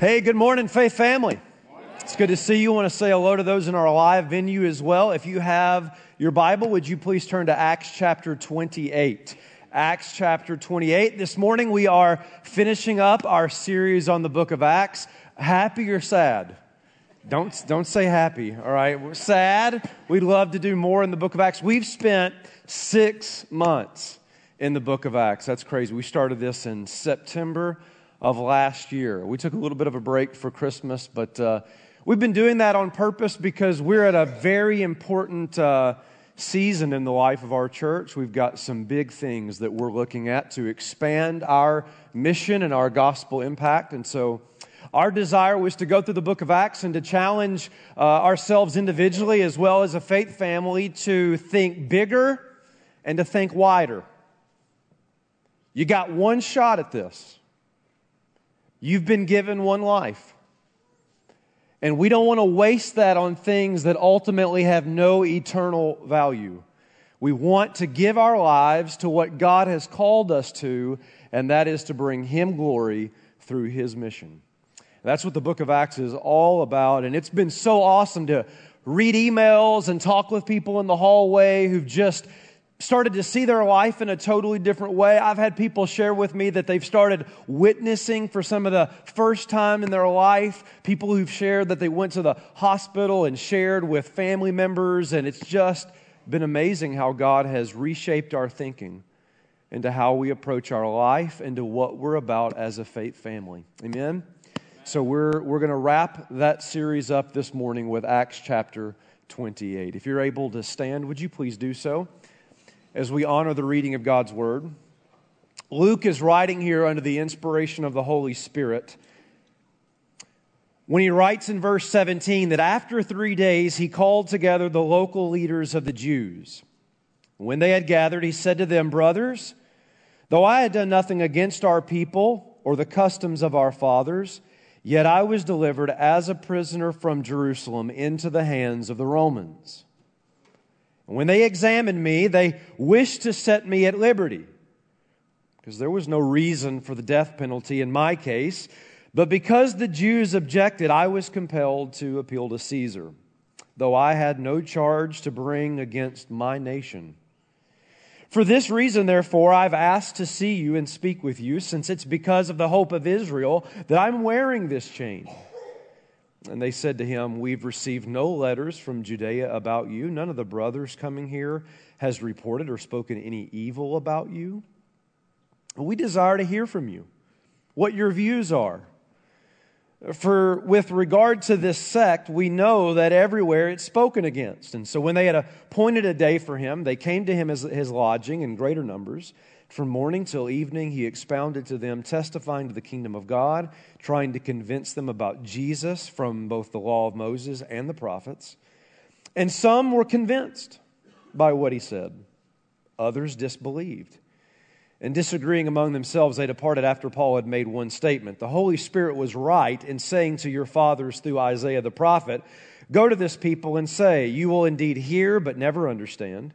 Hey, good morning, Faith family. It's good to see you. I want to say hello to those in our live venue as well. If you have your Bible, would you please turn to Acts chapter 28? Acts chapter 28. This morning we are finishing up our series on the book of Acts. Happy or sad? Don't, don't say happy, all right? We're sad. We'd love to do more in the book of Acts. We've spent six months in the book of Acts. That's crazy. We started this in September of last year. We took a little bit of a break for Christmas, but uh, we've been doing that on purpose because we're at a very important uh, season in the life of our church. We've got some big things that we're looking at to expand our mission and our gospel impact. And so, our desire was to go through the book of Acts and to challenge uh, ourselves individually as well as a faith family to think bigger and to think wider. You got one shot at this. You've been given one life. And we don't want to waste that on things that ultimately have no eternal value. We want to give our lives to what God has called us to, and that is to bring Him glory through His mission. That's what the book of Acts is all about. And it's been so awesome to read emails and talk with people in the hallway who've just started to see their life in a totally different way. I've had people share with me that they've started witnessing for some of the first time in their life. People who've shared that they went to the hospital and shared with family members. And it's just been amazing how God has reshaped our thinking into how we approach our life and to what we're about as a faith family. Amen? So we're, we're going to wrap that series up this morning with Acts chapter 28. If you're able to stand, would you please do so? As we honor the reading of God's Word. Luke is writing here under the inspiration of the Holy Spirit when he writes in verse 17 that after three days he called together the local leaders of the Jews. When they had gathered, he said to them, Brothers, though I had done nothing against our people or the customs of our fathers, yet I was delivered as a prisoner from Jerusalem into the hands of the Romans. When they examined me, they wished to set me at liberty, because there was no reason for the death penalty in my case. But because the Jews objected, I was compelled to appeal to Caesar, though I had no charge to bring against my nation. For this reason, therefore, I've asked to see you and speak with you, since it's because of the hope of Israel that I'm wearing this chain. And they said to him, We've received no letters from Judea about you. None of the brothers coming here has reported or spoken any evil about you. We desire to hear from you what your views are. For with regard to this sect, we know that everywhere it's spoken against. And so when they had appointed a day for him, they came to him as his lodging in greater numbers. From morning till evening, he expounded to them, testifying to the kingdom of God, trying to convince them about Jesus from both the law of Moses and the prophets. And some were convinced by what he said, others disbelieved. And disagreeing among themselves, they departed after Paul had made one statement. The Holy Spirit was right in saying to your fathers through Isaiah the prophet, Go to this people and say, You will indeed hear, but never understand.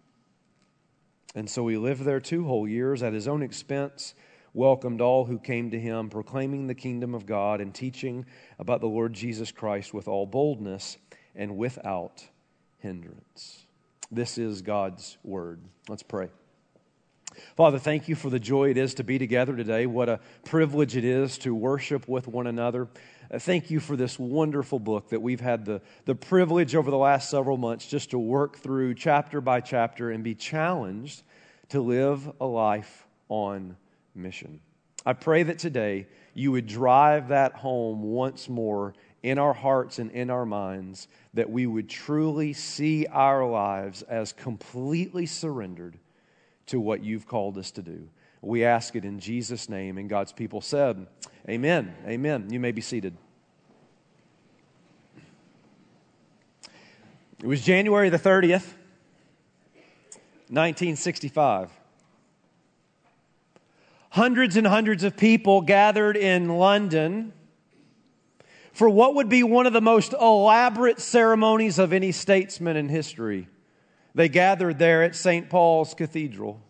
And so he lived there two whole years at his own expense, welcomed all who came to him, proclaiming the kingdom of God and teaching about the Lord Jesus Christ with all boldness and without hindrance. This is God's word. Let's pray. Father, thank you for the joy it is to be together today. What a privilege it is to worship with one another. Uh, thank you for this wonderful book that we've had the, the privilege over the last several months just to work through chapter by chapter and be challenged to live a life on mission. I pray that today you would drive that home once more in our hearts and in our minds, that we would truly see our lives as completely surrendered to what you've called us to do. We ask it in Jesus' name. And God's people said, Amen. Amen. You may be seated. It was January the 30th, 1965. Hundreds and hundreds of people gathered in London for what would be one of the most elaborate ceremonies of any statesman in history. They gathered there at St. Paul's Cathedral.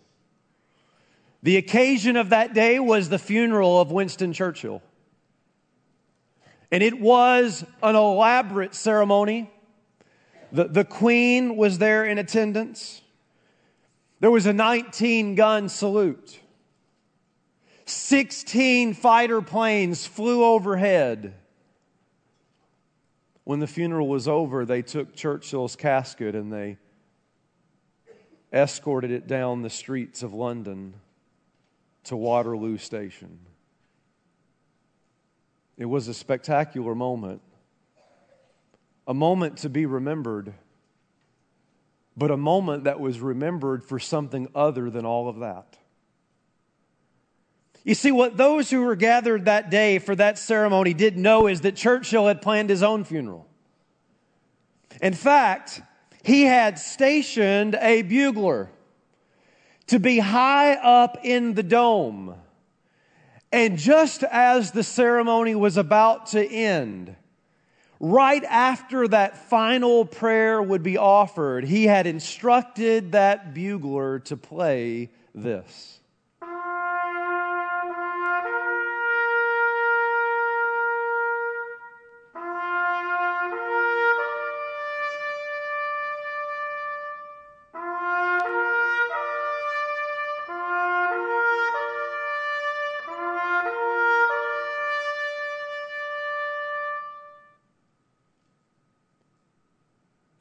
The occasion of that day was the funeral of Winston Churchill. And it was an elaborate ceremony. The, the Queen was there in attendance. There was a 19 gun salute. 16 fighter planes flew overhead. When the funeral was over, they took Churchill's casket and they escorted it down the streets of London to Waterloo Station. It was a spectacular moment, a moment to be remembered, but a moment that was remembered for something other than all of that. You see, what those who were gathered that day for that ceremony didn't know is that Churchill had planned his own funeral. In fact, he had stationed a bugler to be high up in the dome. And just as the ceremony was about to end, right after that final prayer would be offered, he had instructed that bugler to play this.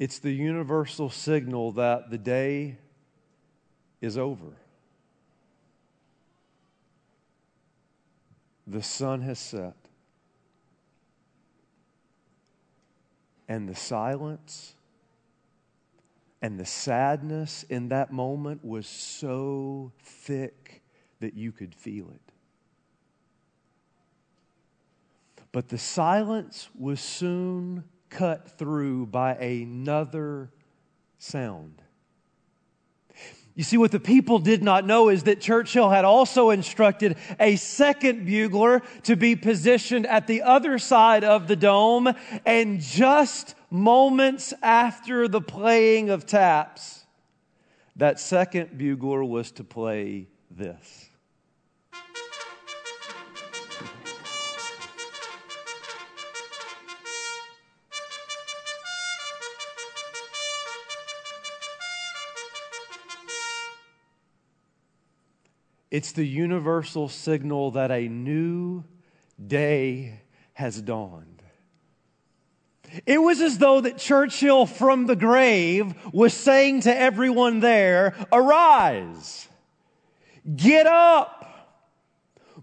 It's the universal signal that the day is over. The sun has set. And the silence and the sadness in that moment was so thick that you could feel it. But the silence was soon cut through by another sound. You see, what the people did not know is that Churchill had also instructed a second bugler to be positioned at the other side of the dome. And just moments after the playing of taps, that second bugler was to play this. It's the universal signal that a new day has dawned. It was as though that Churchill from the grave was saying to everyone there, arise, get up,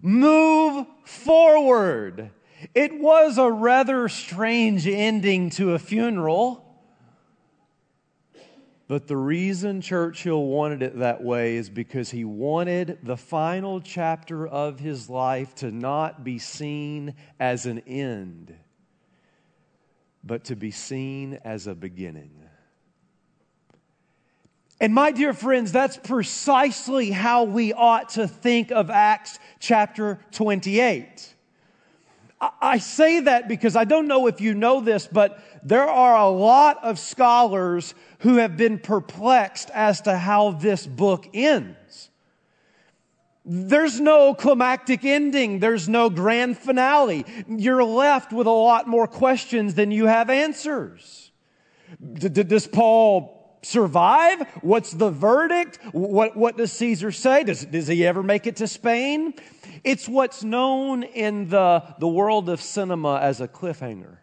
move forward. It was a rather strange ending to a funeral. But the reason Churchill wanted it that way is because he wanted the final chapter of his life to not be seen as an end, but to be seen as a beginning. And my dear friends, that's precisely how we ought to think of Acts chapter 28. I say that because I don't know if you know this, but there are a lot of scholars who have been perplexed as to how this book ends. There's no climactic ending. There's no grand finale. You're left with a lot more questions than you have answers. Does Paul survive? What's the verdict? What, what does Caesar say? Does, does he ever make it to Spain? It's what's known in the, the world of cinema as a cliffhanger.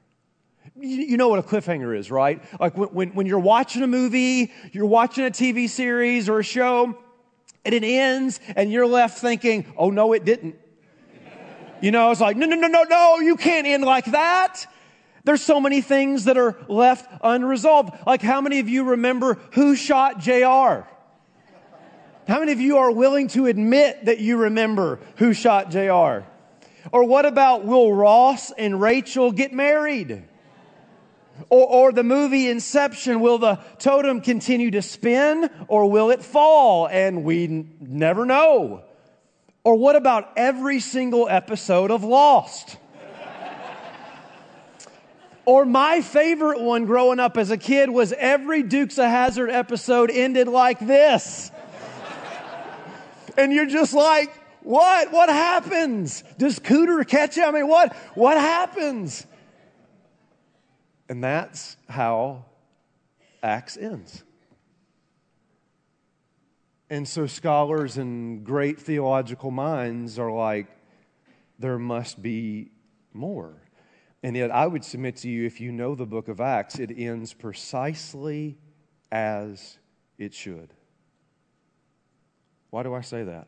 You, you know what a cliffhanger is, right? Like when, when, when you're watching a movie, you're watching a TV series or a show, and it ends, and you're left thinking, oh no, it didn't. You know, it's like, no, no, no, no, no, you can't end like that. There's so many things that are left unresolved. Like, how many of you remember who shot JR? How many of you are willing to admit that you remember who shot JR? Or what about will Ross and Rachel get married? Or, or the movie Inception, will the totem continue to spin or will it fall? And we n- never know. Or what about every single episode of Lost? or my favorite one growing up as a kid was every Dukes of Hazzard episode ended like this. And you're just like, what? What happens? Does Cooter catch him? I mean, what? What happens? And that's how Acts ends. And so scholars and great theological minds are like, there must be more. And yet, I would submit to you if you know the book of Acts, it ends precisely as it should. Why do I say that?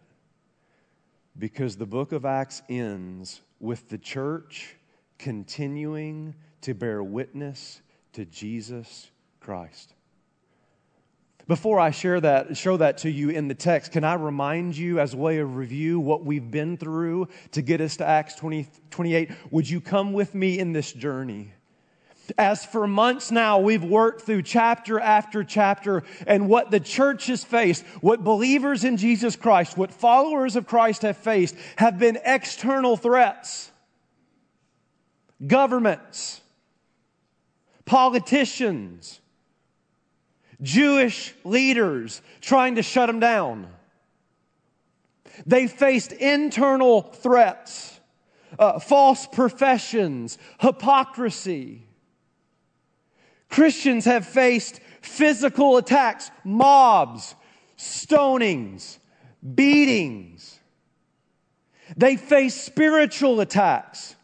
Because the book of Acts ends with the church continuing to bear witness to Jesus Christ. Before I share that, show that to you in the text, can I remind you, as a way of review, what we've been through to get us to Acts 20, 28? Would you come with me in this journey? As for months now, we've worked through chapter after chapter and what the church has faced, what believers in Jesus Christ, what followers of Christ have faced, have been external threats. Governments, politicians, Jewish leaders trying to shut them down. They faced internal threats, uh, false professions, hypocrisy. Christians have faced physical attacks, mobs, stonings, beatings. They face spiritual attacks.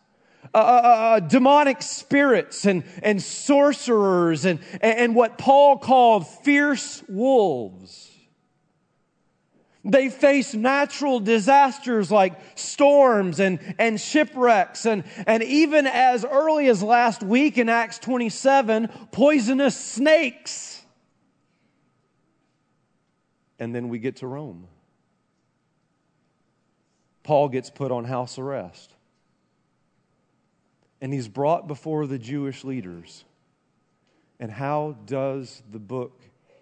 Uh, uh, uh, uh, demonic spirits and, and sorcerers and, and what Paul called fierce wolves. They face natural disasters like storms and, and shipwrecks, and, and even as early as last week in Acts 27, poisonous snakes. And then we get to Rome. Paul gets put on house arrest and he's brought before the Jewish leaders. And how does the book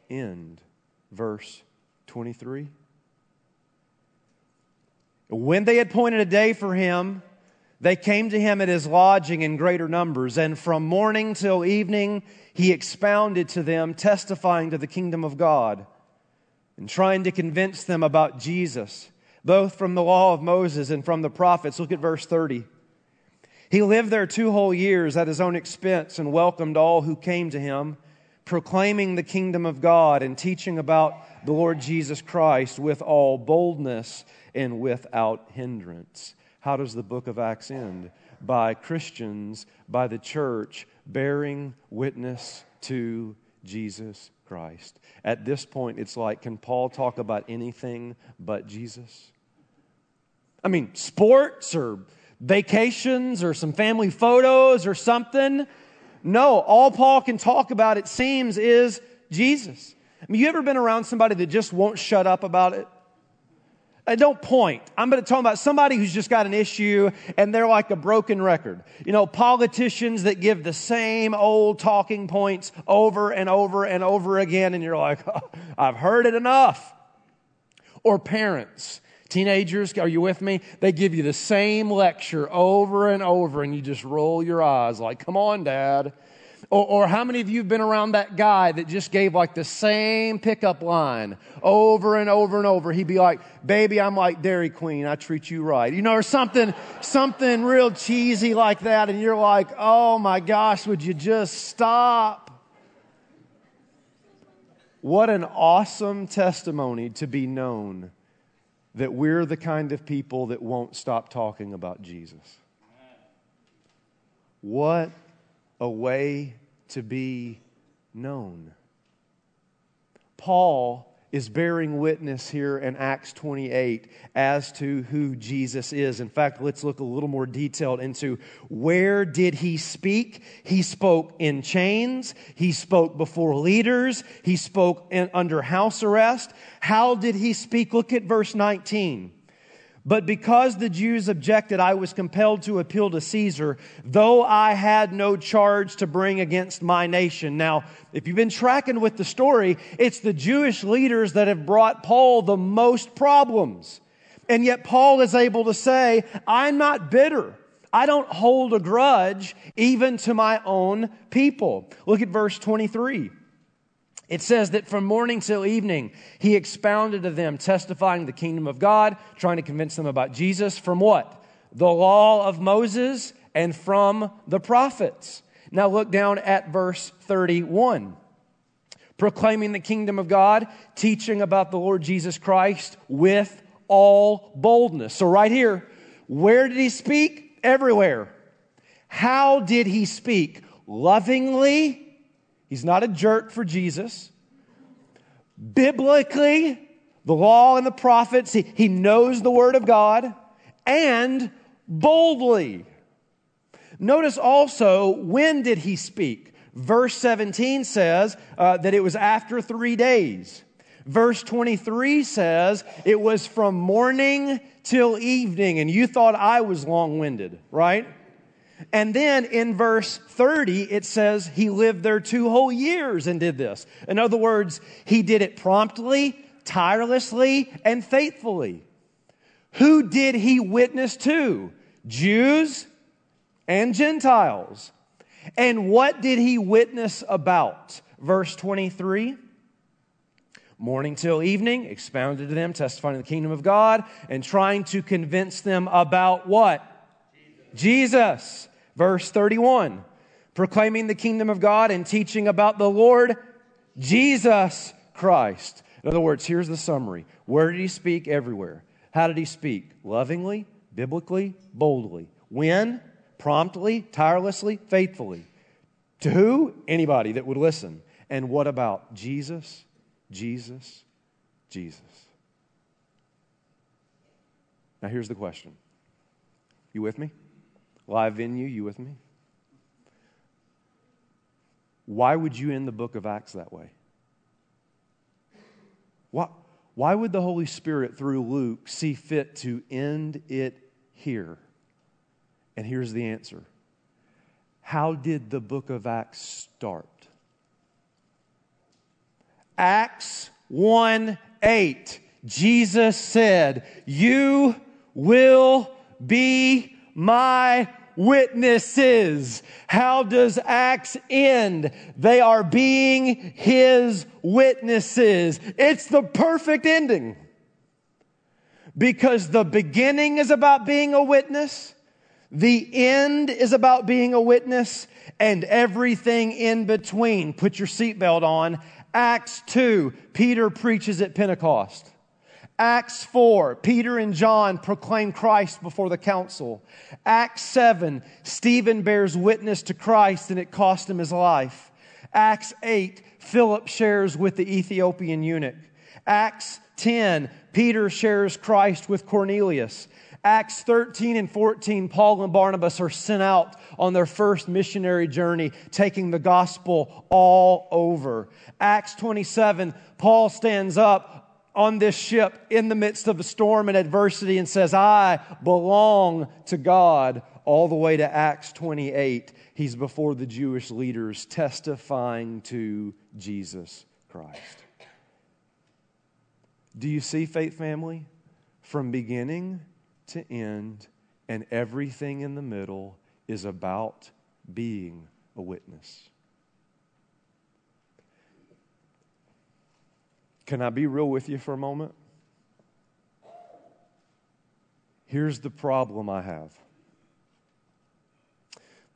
end? Verse 23. When they had appointed a day for him, they came to him at his lodging in greater numbers, and from morning till evening he expounded to them, testifying to the kingdom of God, and trying to convince them about Jesus, both from the law of Moses and from the prophets. Look at verse 30. He lived there two whole years at his own expense and welcomed all who came to him, proclaiming the kingdom of God and teaching about the Lord Jesus Christ with all boldness and without hindrance. How does the book of Acts end? By Christians, by the church, bearing witness to Jesus Christ. At this point, it's like, can Paul talk about anything but Jesus? I mean, sports or vacations or some family photos or something. No, all Paul can talk about, it seems, is Jesus. I mean, you ever been around somebody that just won't shut up about it? I don't point. I'm going to talk about somebody who's just got an issue and they're like a broken record. You know, politicians that give the same old talking points over and over and over again, and you're like, oh, I've heard it enough. Or parents Teenagers, are you with me? They give you the same lecture over and over, and you just roll your eyes like, come on, dad. Or, or, how many of you have been around that guy that just gave like the same pickup line over and over and over? He'd be like, baby, I'm like Dairy Queen. I treat you right. You know, or something, something real cheesy like that. And you're like, oh my gosh, would you just stop? What an awesome testimony to be known that we're the kind of people that won't stop talking about Jesus. What a way to be known. Paul is bearing witness here in Acts 28 as to who Jesus is. In fact, let's look a little more detailed into where did he speak? He spoke in chains, he spoke before leaders, he spoke in, under house arrest. How did he speak? Look at verse 19. But because the Jews objected, I was compelled to appeal to Caesar, though I had no charge to bring against my nation. Now, if you've been tracking with the story, it's the Jewish leaders that have brought Paul the most problems. And yet Paul is able to say, I'm not bitter. I don't hold a grudge even to my own people. Look at verse 23. It says that from morning till evening, he expounded to them, testifying the kingdom of God, trying to convince them about Jesus. From what? The law of Moses and from the prophets. Now look down at verse 31. Proclaiming the kingdom of God, teaching about the Lord Jesus Christ with all boldness. So, right here, where did he speak? Everywhere. How did he speak? Lovingly He's not a jerk for Jesus. Biblically, the law and the prophets, he, he knows the Word of God, and boldly. Notice also, when did he speak? Verse 17 says uh, that it was after three days. Verse 23 says it was from morning till evening, and you thought I was long winded, right? And then in verse 30, it says he lived there two whole years and did this. In other words, he did it promptly, tirelessly, and faithfully. Who did he witness to? Jews and Gentiles. And what did he witness about? Verse 23 morning till evening, expounded to them, testifying the kingdom of God, and trying to convince them about what? Jesus. Jesus. Verse 31 proclaiming the kingdom of God and teaching about the Lord Jesus Christ. In other words, here's the summary. Where did he speak? Everywhere. How did he speak? Lovingly, biblically, boldly. When? Promptly, tirelessly, faithfully. To who? Anybody that would listen. And what about Jesus? Jesus? Jesus. Now here's the question. You with me? Live venue, you with me? Why would you end the book of Acts that way? Why, why would the Holy Spirit, through Luke, see fit to end it here? And here's the answer How did the book of Acts start? Acts 1 8, Jesus said, You will be my witnesses. How does Acts end? They are being his witnesses. It's the perfect ending. Because the beginning is about being a witness, the end is about being a witness, and everything in between. Put your seatbelt on. Acts 2, Peter preaches at Pentecost. Acts 4, Peter and John proclaim Christ before the council. Acts 7, Stephen bears witness to Christ and it cost him his life. Acts 8, Philip shares with the Ethiopian eunuch. Acts 10, Peter shares Christ with Cornelius. Acts 13 and 14, Paul and Barnabas are sent out on their first missionary journey, taking the gospel all over. Acts 27, Paul stands up on this ship in the midst of a storm and adversity and says, I belong to God, all the way to Acts 28. He's before the Jewish leaders testifying to Jesus Christ. Do you see, faith family? From beginning to end, and everything in the middle is about being a witness. Can I be real with you for a moment? Here's the problem I have.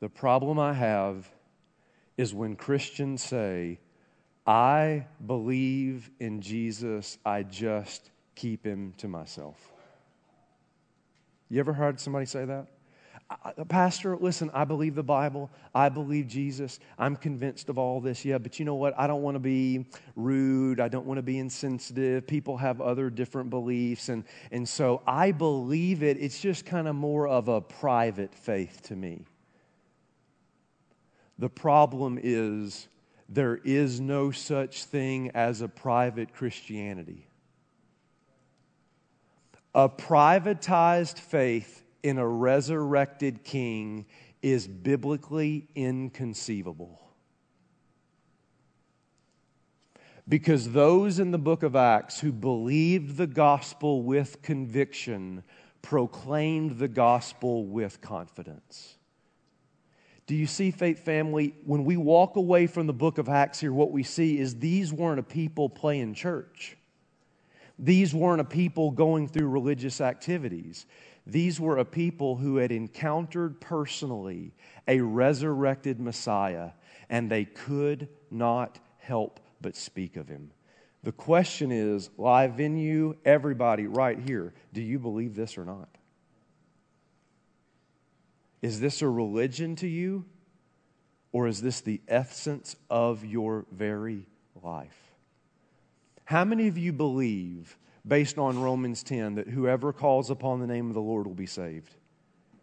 The problem I have is when Christians say, I believe in Jesus, I just keep him to myself. You ever heard somebody say that? Pastor, listen, I believe the Bible. I believe Jesus. I'm convinced of all this. Yeah, but you know what? I don't want to be rude. I don't want to be insensitive. People have other different beliefs. And, and so I believe it. It's just kind of more of a private faith to me. The problem is there is no such thing as a private Christianity. A privatized faith in a resurrected king is biblically inconceivable. Because those in the book of Acts who believed the gospel with conviction proclaimed the gospel with confidence. Do you see, faith family? When we walk away from the book of Acts here, what we see is these weren't a people playing church. These weren't a people going through religious activities. These were a people who had encountered personally a resurrected Messiah, and they could not help but speak of him. The question is live in you, everybody right here, do you believe this or not? Is this a religion to you? Or is this the essence of your very life? How many of you believe, based on Romans 10, that whoever calls upon the name of the Lord will be saved?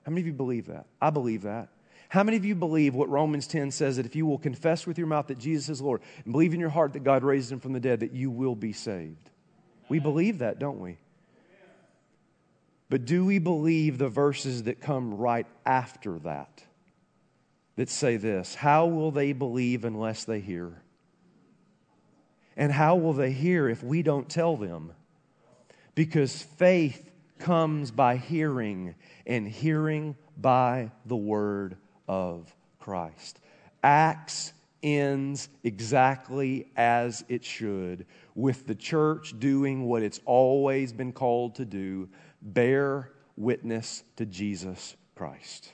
How many of you believe that? I believe that. How many of you believe what Romans 10 says that if you will confess with your mouth that Jesus is Lord and believe in your heart that God raised him from the dead, that you will be saved? We believe that, don't we? But do we believe the verses that come right after that that say this How will they believe unless they hear? And how will they hear if we don't tell them? Because faith comes by hearing, and hearing by the word of Christ. Acts ends exactly as it should, with the church doing what it's always been called to do bear witness to Jesus Christ.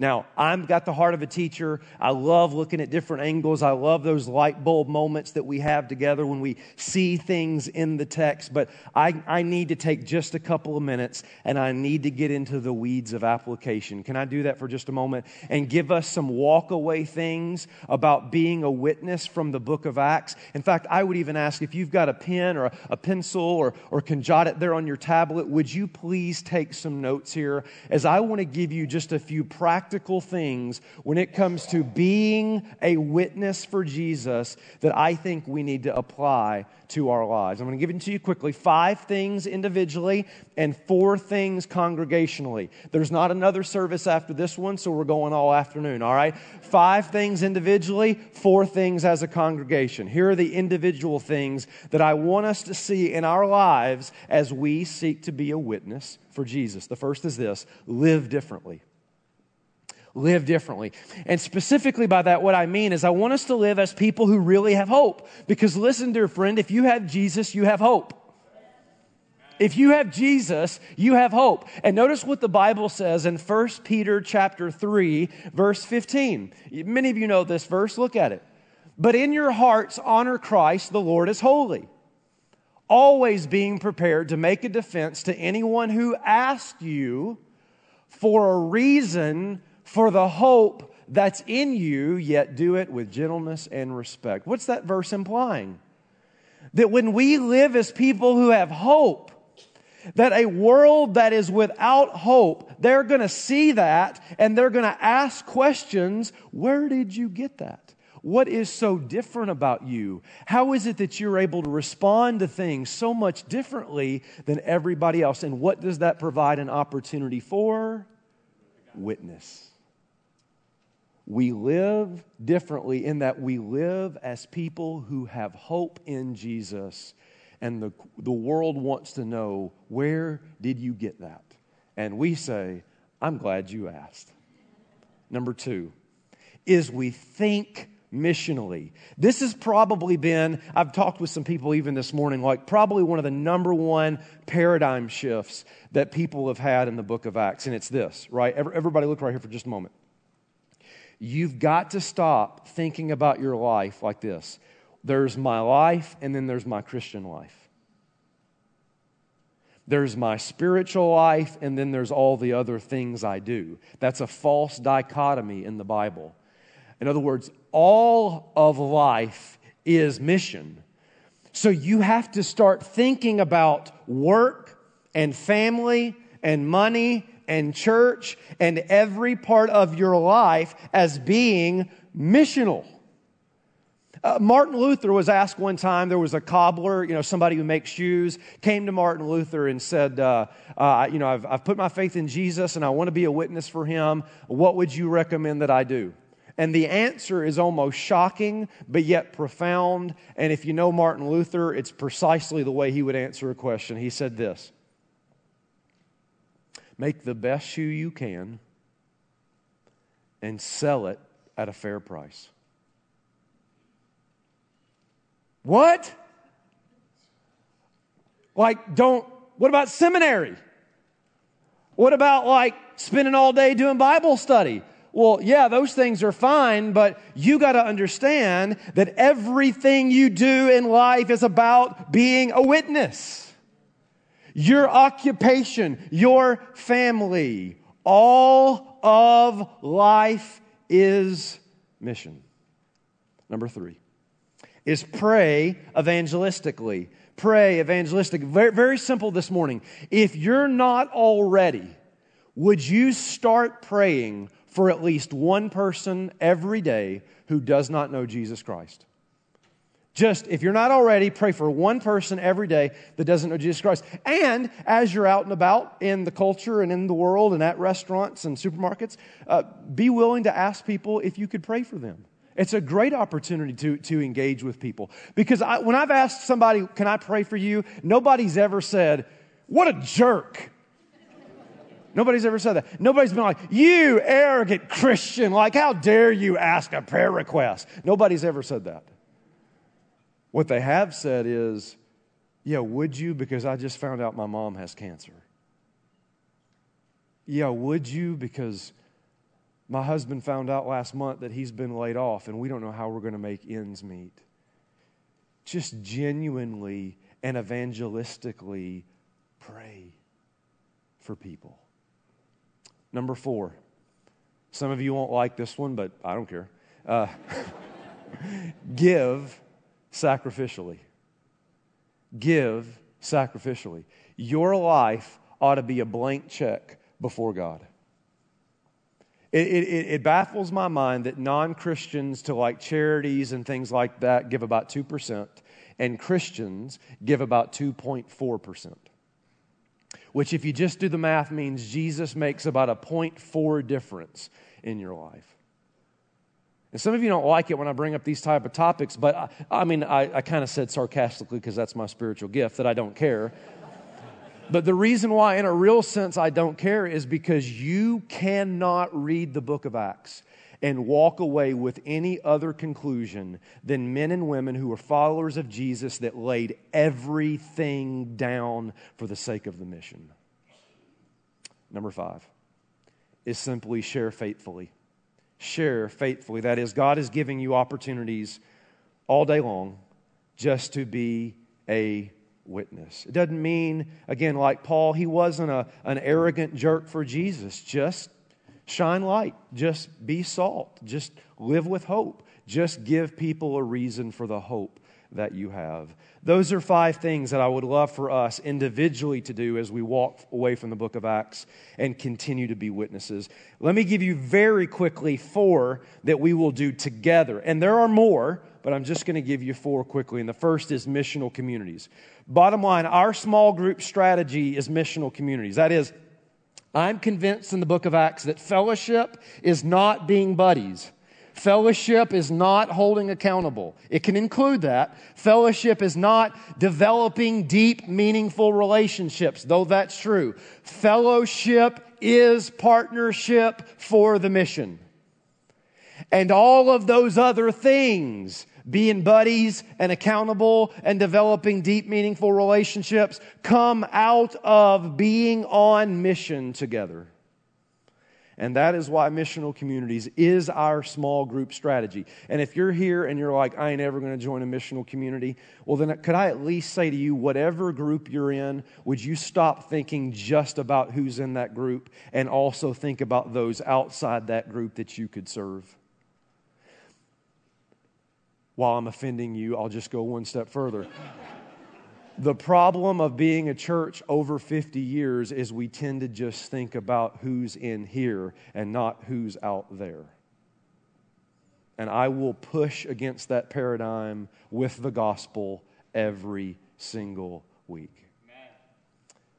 Now, I've got the heart of a teacher. I love looking at different angles. I love those light bulb moments that we have together when we see things in the text. But I, I need to take just a couple of minutes and I need to get into the weeds of application. Can I do that for just a moment and give us some walk away things about being a witness from the book of Acts? In fact, I would even ask if you've got a pen or a, a pencil or, or can jot it there on your tablet, would you please take some notes here as I want to give you just a few practical practical things when it comes to being a witness for Jesus that I think we need to apply to our lives. I'm going to give it to you quickly five things individually and four things congregationally. There's not another service after this one, so we're going all afternoon, all right? Five things individually, four things as a congregation. Here are the individual things that I want us to see in our lives as we seek to be a witness for Jesus. The first is this live differently live differently. And specifically by that, what I mean is I want us to live as people who really have hope. Because listen, dear friend, if you have Jesus, you have hope. If you have Jesus, you have hope. And notice what the Bible says in 1 Peter chapter 3, verse 15. Many of you know this verse. Look at it. But in your hearts honor Christ, the Lord is holy. Always being prepared to make a defense to anyone who asks you for a reason for the hope that's in you, yet do it with gentleness and respect. What's that verse implying? That when we live as people who have hope, that a world that is without hope, they're going to see that and they're going to ask questions Where did you get that? What is so different about you? How is it that you're able to respond to things so much differently than everybody else? And what does that provide an opportunity for? Witness we live differently in that we live as people who have hope in Jesus. And the, the world wants to know, where did you get that? And we say, I'm glad you asked. Number two is we think missionally. This has probably been, I've talked with some people even this morning, like probably one of the number one paradigm shifts that people have had in the book of Acts. And it's this, right? Everybody look right here for just a moment. You've got to stop thinking about your life like this there's my life, and then there's my Christian life. There's my spiritual life, and then there's all the other things I do. That's a false dichotomy in the Bible. In other words, all of life is mission. So you have to start thinking about work and family and money and church and every part of your life as being missional. Uh, Martin Luther was asked one time, there was a cobbler, you know, somebody who makes shoes, came to Martin Luther and said, uh, uh, You know, I've, I've put my faith in Jesus and I want to be a witness for him. What would you recommend that I do? And the answer is almost shocking, but yet profound. And if you know Martin Luther, it's precisely the way he would answer a question. He said this Make the best shoe you can and sell it at a fair price. What? Like, don't, what about seminary? What about like spending all day doing Bible study? Well, yeah, those things are fine, but you got to understand that everything you do in life is about being a witness. Your occupation, your family, all of life is mission. Number three is pray evangelistically. Pray evangelistic. Very, very simple this morning. If you're not already, would you start praying for at least one person every day who does not know Jesus Christ? Just, if you're not already, pray for one person every day that doesn't know Jesus Christ. And as you're out and about in the culture and in the world and at restaurants and supermarkets, uh, be willing to ask people if you could pray for them. It's a great opportunity to, to engage with people. Because I, when I've asked somebody, Can I pray for you? nobody's ever said, What a jerk. Nobody's ever said that. Nobody's been like, You arrogant Christian, like, how dare you ask a prayer request? Nobody's ever said that. What they have said is, Yeah, would you? Because I just found out my mom has cancer. Yeah, would you? Because my husband found out last month that he's been laid off and we don't know how we're going to make ends meet. Just genuinely and evangelistically pray for people. Number four. Some of you won't like this one, but I don't care. Uh, give sacrificially. Give sacrificially. Your life ought to be a blank check before God. It, it, it, baffles my mind that non Christians to like charities and things like that give about 2%, and Christians give about 2.4%. Which, if you just do the math, means Jesus makes about a 0.4 difference in your life. And some of you don't like it when I bring up these type of topics, but I, I mean, I, I kind of said sarcastically because that's my spiritual gift that I don't care. But the reason why, in a real sense, I don't care is because you cannot read the book of Acts and walk away with any other conclusion than men and women who were followers of Jesus that laid everything down for the sake of the mission. Number five is simply share faithfully. Share faithfully. That is, God is giving you opportunities all day long just to be a witness. It doesn't mean, again, like Paul, he wasn't a, an arrogant jerk for Jesus. Just shine light, just be salt, just live with hope, just give people a reason for the hope that you have. Those are five things that I would love for us individually to do as we walk away from the book of Acts and continue to be witnesses. Let me give you very quickly four that we will do together. And there are more, but I'm just going to give you four quickly. And the first is missional communities. Bottom line, our small group strategy is missional communities. That is, I'm convinced in the book of Acts that fellowship is not being buddies. Fellowship is not holding accountable. It can include that. Fellowship is not developing deep, meaningful relationships, though that's true. Fellowship is partnership for the mission. And all of those other things being buddies and accountable and developing deep, meaningful relationships come out of being on mission together. And that is why missional communities is our small group strategy. And if you're here and you're like, I ain't ever going to join a missional community, well, then uh, could I at least say to you, whatever group you're in, would you stop thinking just about who's in that group and also think about those outside that group that you could serve? while I'm offending you, I'll just go one step further. The problem of being a church over 50 years is we tend to just think about who's in here and not who's out there. And I will push against that paradigm with the gospel every single week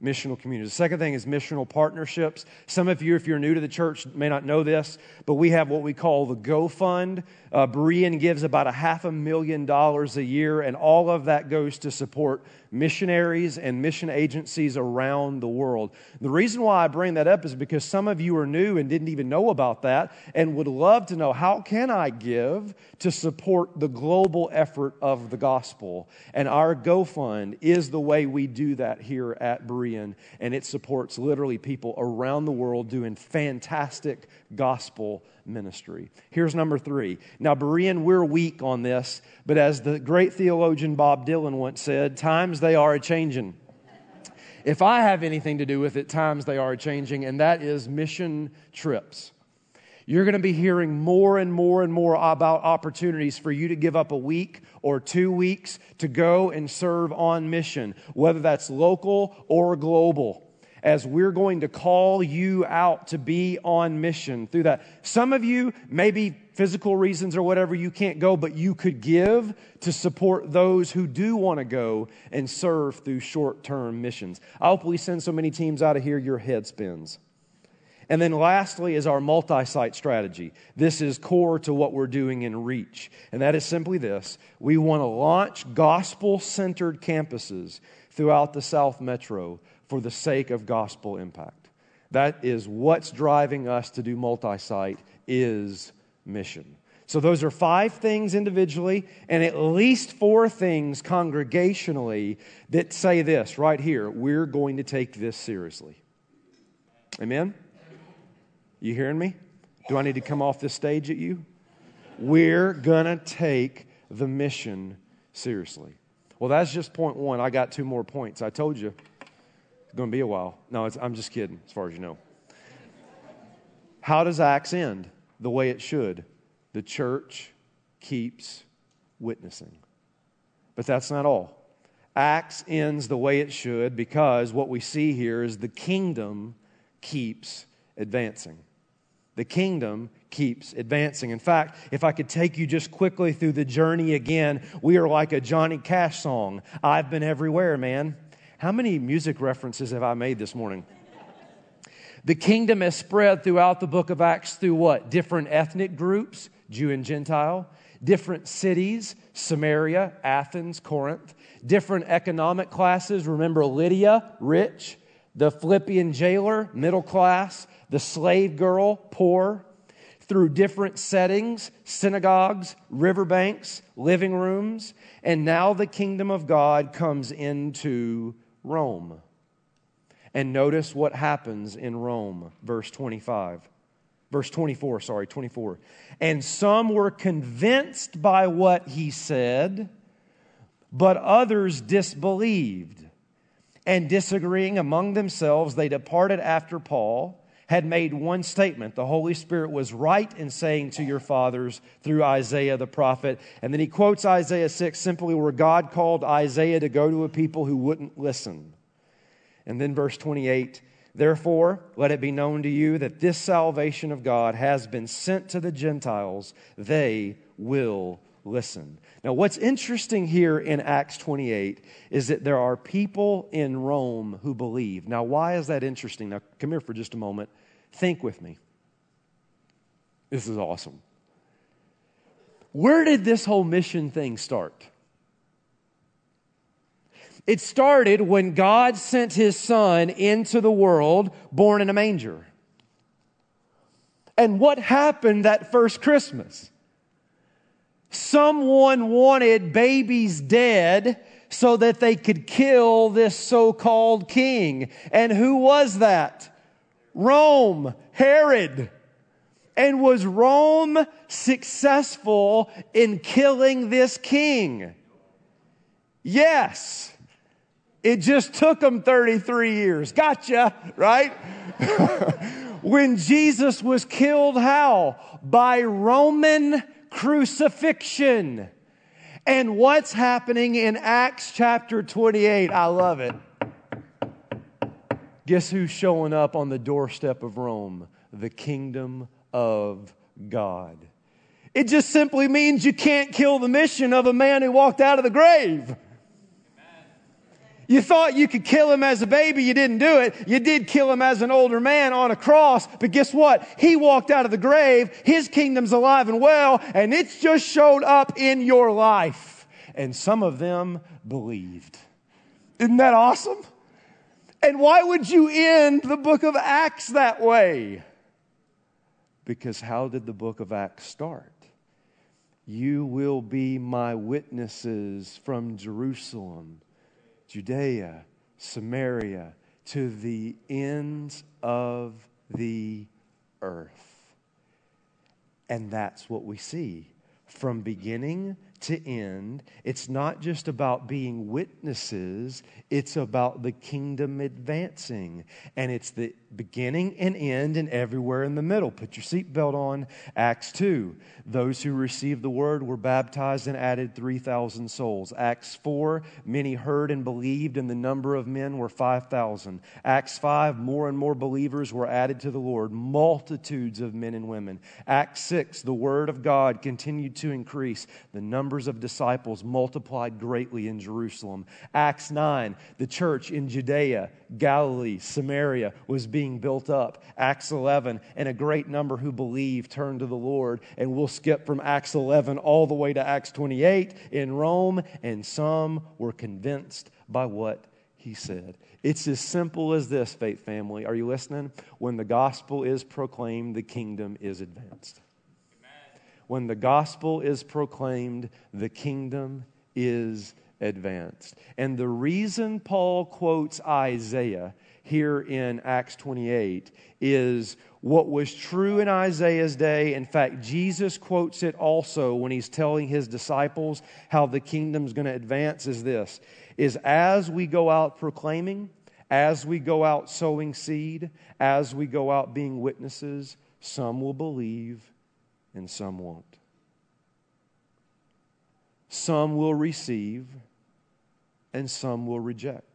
missional communities. The second thing is missional partnerships. Some of you, if you're new to the church, may not know this, but we have what we call the Go Fund. Uh, Berean gives about a half a million dollars a year, and all of that goes to support missionaries and mission agencies around the world. The reason why I bring that up is because some of you are new and didn't even know about that and would love to know how can I give to support the global effort of the gospel. And our GoFund is the way we do that here at Berean, and it supports literally people around the world doing fantastic gospel ministry. Here's number three. Now, Berean, we're weak on this, but as the great theologian Bob Dylan once said, times they are a changing. If I have anything to do with it, times they are changing, and that is mission trips. You're going to be hearing more and more and more about opportunities for you to give up a week or two weeks to go and serve on mission, whether that's local or global as we're going to call you out to be on mission through that. Some of you, maybe physical reasons or whatever, you can't go, but you could give to support those who do want to go and serve through short term missions. I hope we send so many teams out of here, your head spins. And then lastly is our multi site strategy. This is core to what we're doing in Reach. And that is simply this we want to launch gospel centered campuses throughout the South Metro for the sake of gospel impact. That is what's driving us to do multi site is mission. So those are five things individually and at least four things congregationally that say this right here, we're going to take this seriously. Amen. You hearing me? Do I need to come off this stage at you? We're going to take the mission seriously. Well, that's just point one. I got two more points. I told you going to be a while. No, I'm just kidding, as far as you know. How does Acts end? The way it should. The church keeps witnessing. But that's not all. Acts ends the way it should because what we see here is the kingdom keeps advancing. The kingdom keeps advancing. In fact, if I could take you just quickly through the journey again, we are like a Johnny Cash song I've been everywhere, man. How many music references have I made this morning? The kingdom has spread throughout the book of Acts through what? Different ethnic groups, Jew and Gentile, different cities, Samaria, Athens, Corinth, different economic classes. Remember Lydia, rich, the Philippian jailer, middle class, the slave girl, poor, through different settings, synagogues, riverbanks, living rooms, and now the kingdom of God comes into Rome. And notice what happens in Rome, verse 25. Verse 24, sorry, 24. And some were convinced by what he said, but others disbelieved. And disagreeing among themselves, they departed after Paul had made one statement. The Holy Spirit was right in saying to your fathers through Isaiah the prophet. And then he quotes Isaiah 6 simply where God called Isaiah to go to a people who wouldn't listen. And then verse 28 Therefore, let it be known to you that this salvation of God has been sent to the Gentiles. They will listen. Now, what's interesting here in Acts 28 is that there are people in Rome who believe. Now, why is that interesting? Now, come here for just a moment. Think with me. This is awesome. Where did this whole mission thing start? It started when God sent his son into the world, born in a manger. And what happened that first Christmas? Someone wanted babies dead so that they could kill this so called king. And who was that? Rome, Herod. And was Rome successful in killing this king? Yes. It just took them 33 years. Gotcha, right? when Jesus was killed, how? By Roman crucifixion. And what's happening in Acts chapter 28? I love it. Guess who's showing up on the doorstep of Rome? The kingdom of God. It just simply means you can't kill the mission of a man who walked out of the grave. You thought you could kill him as a baby, you didn't do it. You did kill him as an older man on a cross, but guess what? He walked out of the grave, his kingdom's alive and well, and it's just showed up in your life. And some of them believed. Isn't that awesome? And why would you end the book of Acts that way? Because how did the book of Acts start? You will be my witnesses from Jerusalem Judea, Samaria, to the ends of the earth. And that's what we see from beginning to end. It's not just about being witnesses, it's about the kingdom advancing. And it's the beginning and end and everywhere in the middle. Put your seatbelt on. Acts 2. Those who received the word were baptized and added 3,000 souls. Acts 4. Many heard and believed, and the number of men were 5,000. Acts 5. More and more believers were added to the Lord, multitudes of men and women. Acts 6. The word of God continued to increase. The numbers of disciples multiplied greatly in Jerusalem. Acts 9. The church in Judea, Galilee, Samaria was being being built up. Acts 11, and a great number who believe turned to the Lord. And we'll skip from Acts 11 all the way to Acts 28 in Rome, and some were convinced by what he said. It's as simple as this, faith family. Are you listening? When the gospel is proclaimed, the kingdom is advanced. When the gospel is proclaimed, the kingdom is advanced. And the reason Paul quotes Isaiah here in Acts 28 is what was true in Isaiah's day. In fact, Jesus quotes it also when he's telling his disciples how the kingdom's going to advance is this is as we go out proclaiming, as we go out sowing seed, as we go out being witnesses, some will believe and some won't. Some will receive and some will reject.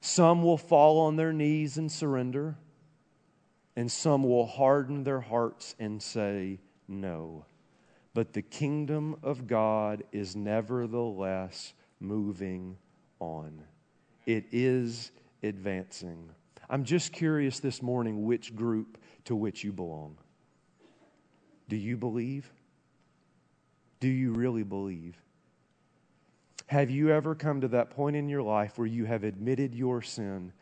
Some will fall on their knees and surrender, and some will harden their hearts and say no. But the kingdom of God is nevertheless moving on, it is advancing. I'm just curious this morning which group to which you belong. Do you believe? Do you really believe? Have you ever come to that point in your life where you have admitted your sin,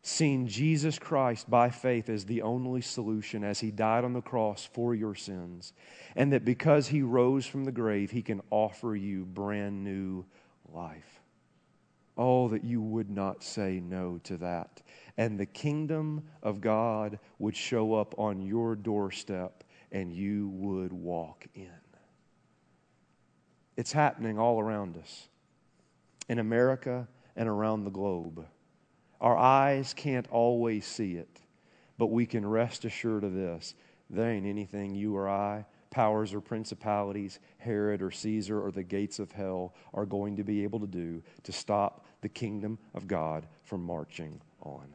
seen Jesus Christ by faith as the only solution as he died on the cross for your sins, and that because he rose from the grave, he can offer you brand new life? Oh, that you would not say no to that. And the kingdom of God would show up on your doorstep and you would walk in. It's happening all around us in America and around the globe. Our eyes can't always see it, but we can rest assured of this there ain't anything you or I, powers or principalities, Herod or Caesar or the gates of hell, are going to be able to do to stop the kingdom of God from marching on.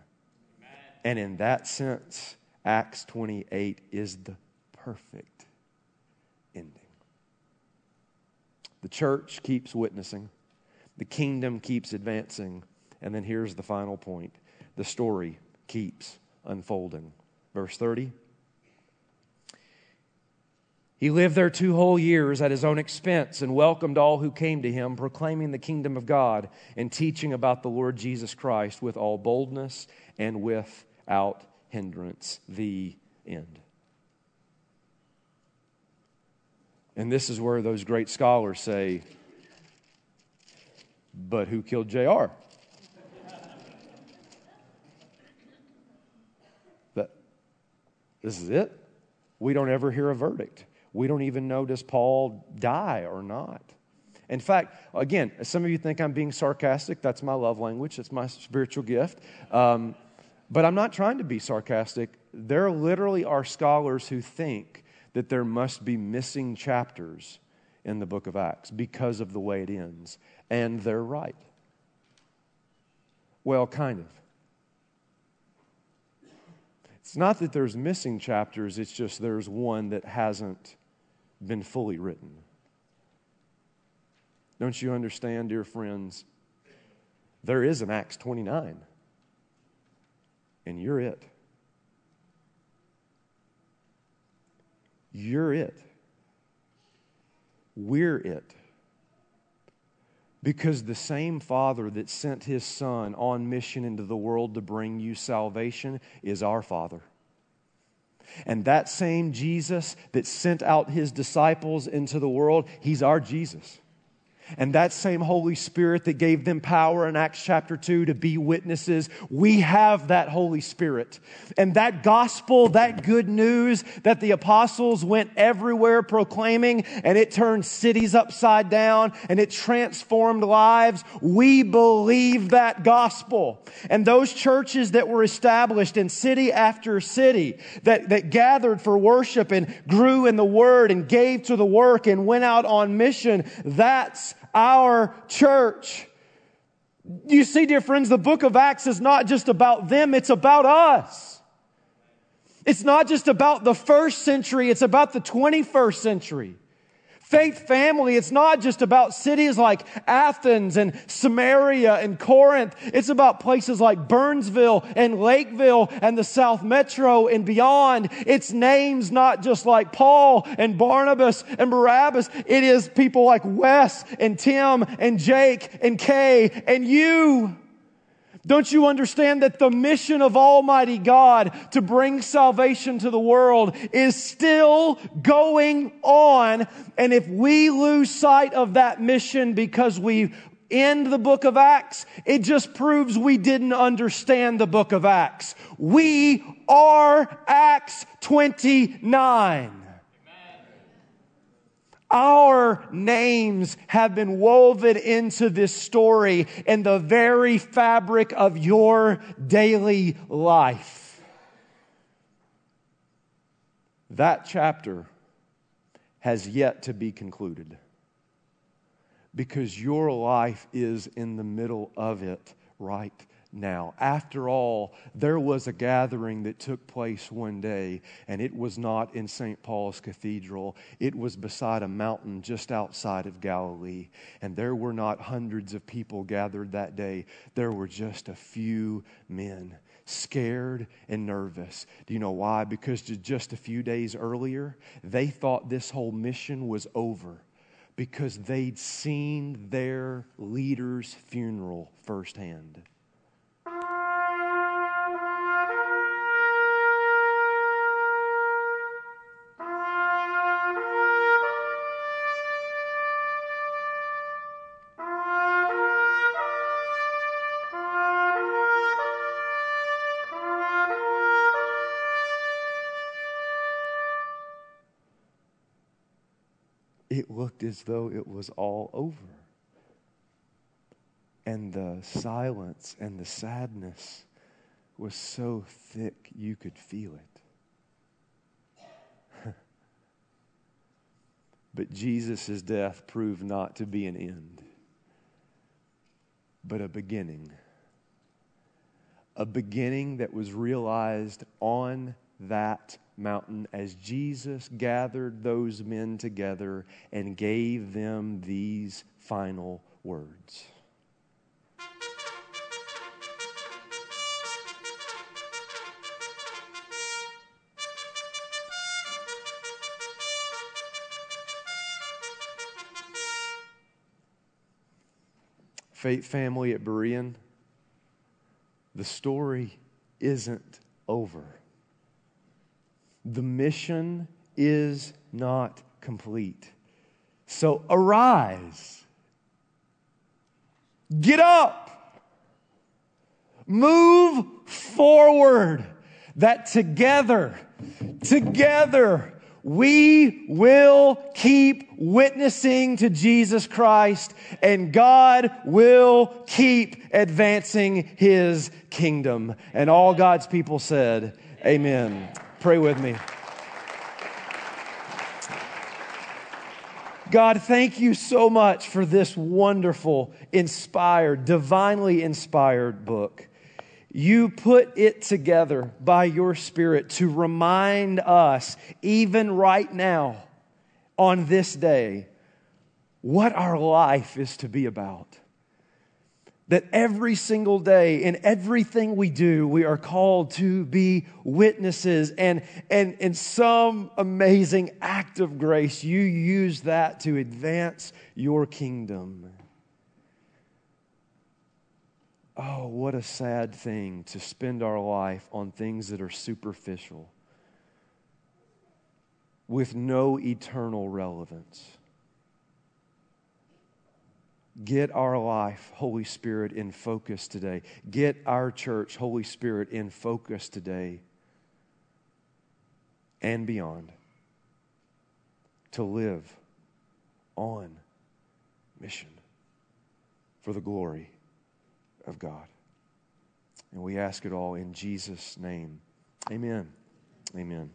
Amen. And in that sense, Acts 28 is the perfect ending. The church keeps witnessing. The kingdom keeps advancing. And then here's the final point the story keeps unfolding. Verse 30. He lived there two whole years at his own expense and welcomed all who came to him, proclaiming the kingdom of God and teaching about the Lord Jesus Christ with all boldness and without hindrance. The end. And this is where those great scholars say, but who killed JR? But this is it. We don't ever hear a verdict. We don't even know does Paul die or not. In fact, again, some of you think I'm being sarcastic. That's my love language, that's my spiritual gift. Um, but I'm not trying to be sarcastic. There literally are scholars who think that there must be missing chapters in the book of Acts because of the way it ends. And they're right. Well, kind of. It's not that there's missing chapters, it's just there's one that hasn't been fully written. Don't you understand, dear friends? There is an Acts 29, and you're it. You're it. We're it. Because the same Father that sent his Son on mission into the world to bring you salvation is our Father. And that same Jesus that sent out his disciples into the world, he's our Jesus. And that same Holy Spirit that gave them power in Acts chapter 2 to be witnesses, we have that Holy Spirit. And that gospel, that good news that the apostles went everywhere proclaiming and it turned cities upside down and it transformed lives, we believe that gospel. And those churches that were established in city after city that, that gathered for worship and grew in the word and gave to the work and went out on mission, that's our church. You see, dear friends, the book of Acts is not just about them, it's about us. It's not just about the first century, it's about the 21st century. Faith family, it's not just about cities like Athens and Samaria and Corinth. It's about places like Burnsville and Lakeville and the South Metro and beyond. It's names not just like Paul and Barnabas and Barabbas. It is people like Wes and Tim and Jake and Kay and you. Don't you understand that the mission of Almighty God to bring salvation to the world is still going on? And if we lose sight of that mission because we end the book of Acts, it just proves we didn't understand the book of Acts. We are Acts 29. Our names have been woven into this story in the very fabric of your daily life. That chapter has yet to be concluded because your life is in the middle of it right now. After all, there was a gathering that took place one day, and it was not in St. Paul's Cathedral. It was beside a mountain just outside of Galilee. And there were not hundreds of people gathered that day, there were just a few men. Scared and nervous. Do you know why? Because just a few days earlier, they thought this whole mission was over because they'd seen their leader's funeral firsthand. It looked as though it was all over. And the silence and the sadness was so thick you could feel it. but Jesus' death proved not to be an end, but a beginning. A beginning that was realized on that mountain as Jesus gathered those men together and gave them these final words. Faith family at Berean, the story isn't over. The mission is not complete. So arise. Get up. Move forward. That together, together, we will keep witnessing to Jesus Christ and God will keep advancing his kingdom. And all God's people said, Amen. Pray with me. God, thank you so much for this wonderful, inspired, divinely inspired book. You put it together by your Spirit to remind us, even right now, on this day what our life is to be about. That every single day, in everything we do, we are called to be witnesses. And, and in some amazing act of grace, you use that to advance your kingdom. Oh, what a sad thing to spend our life on things that are superficial with no eternal relevance. Get our life, Holy Spirit, in focus today. Get our church, Holy Spirit, in focus today and beyond to live on mission for the glory of God. And we ask it all in Jesus' name. Amen. Amen.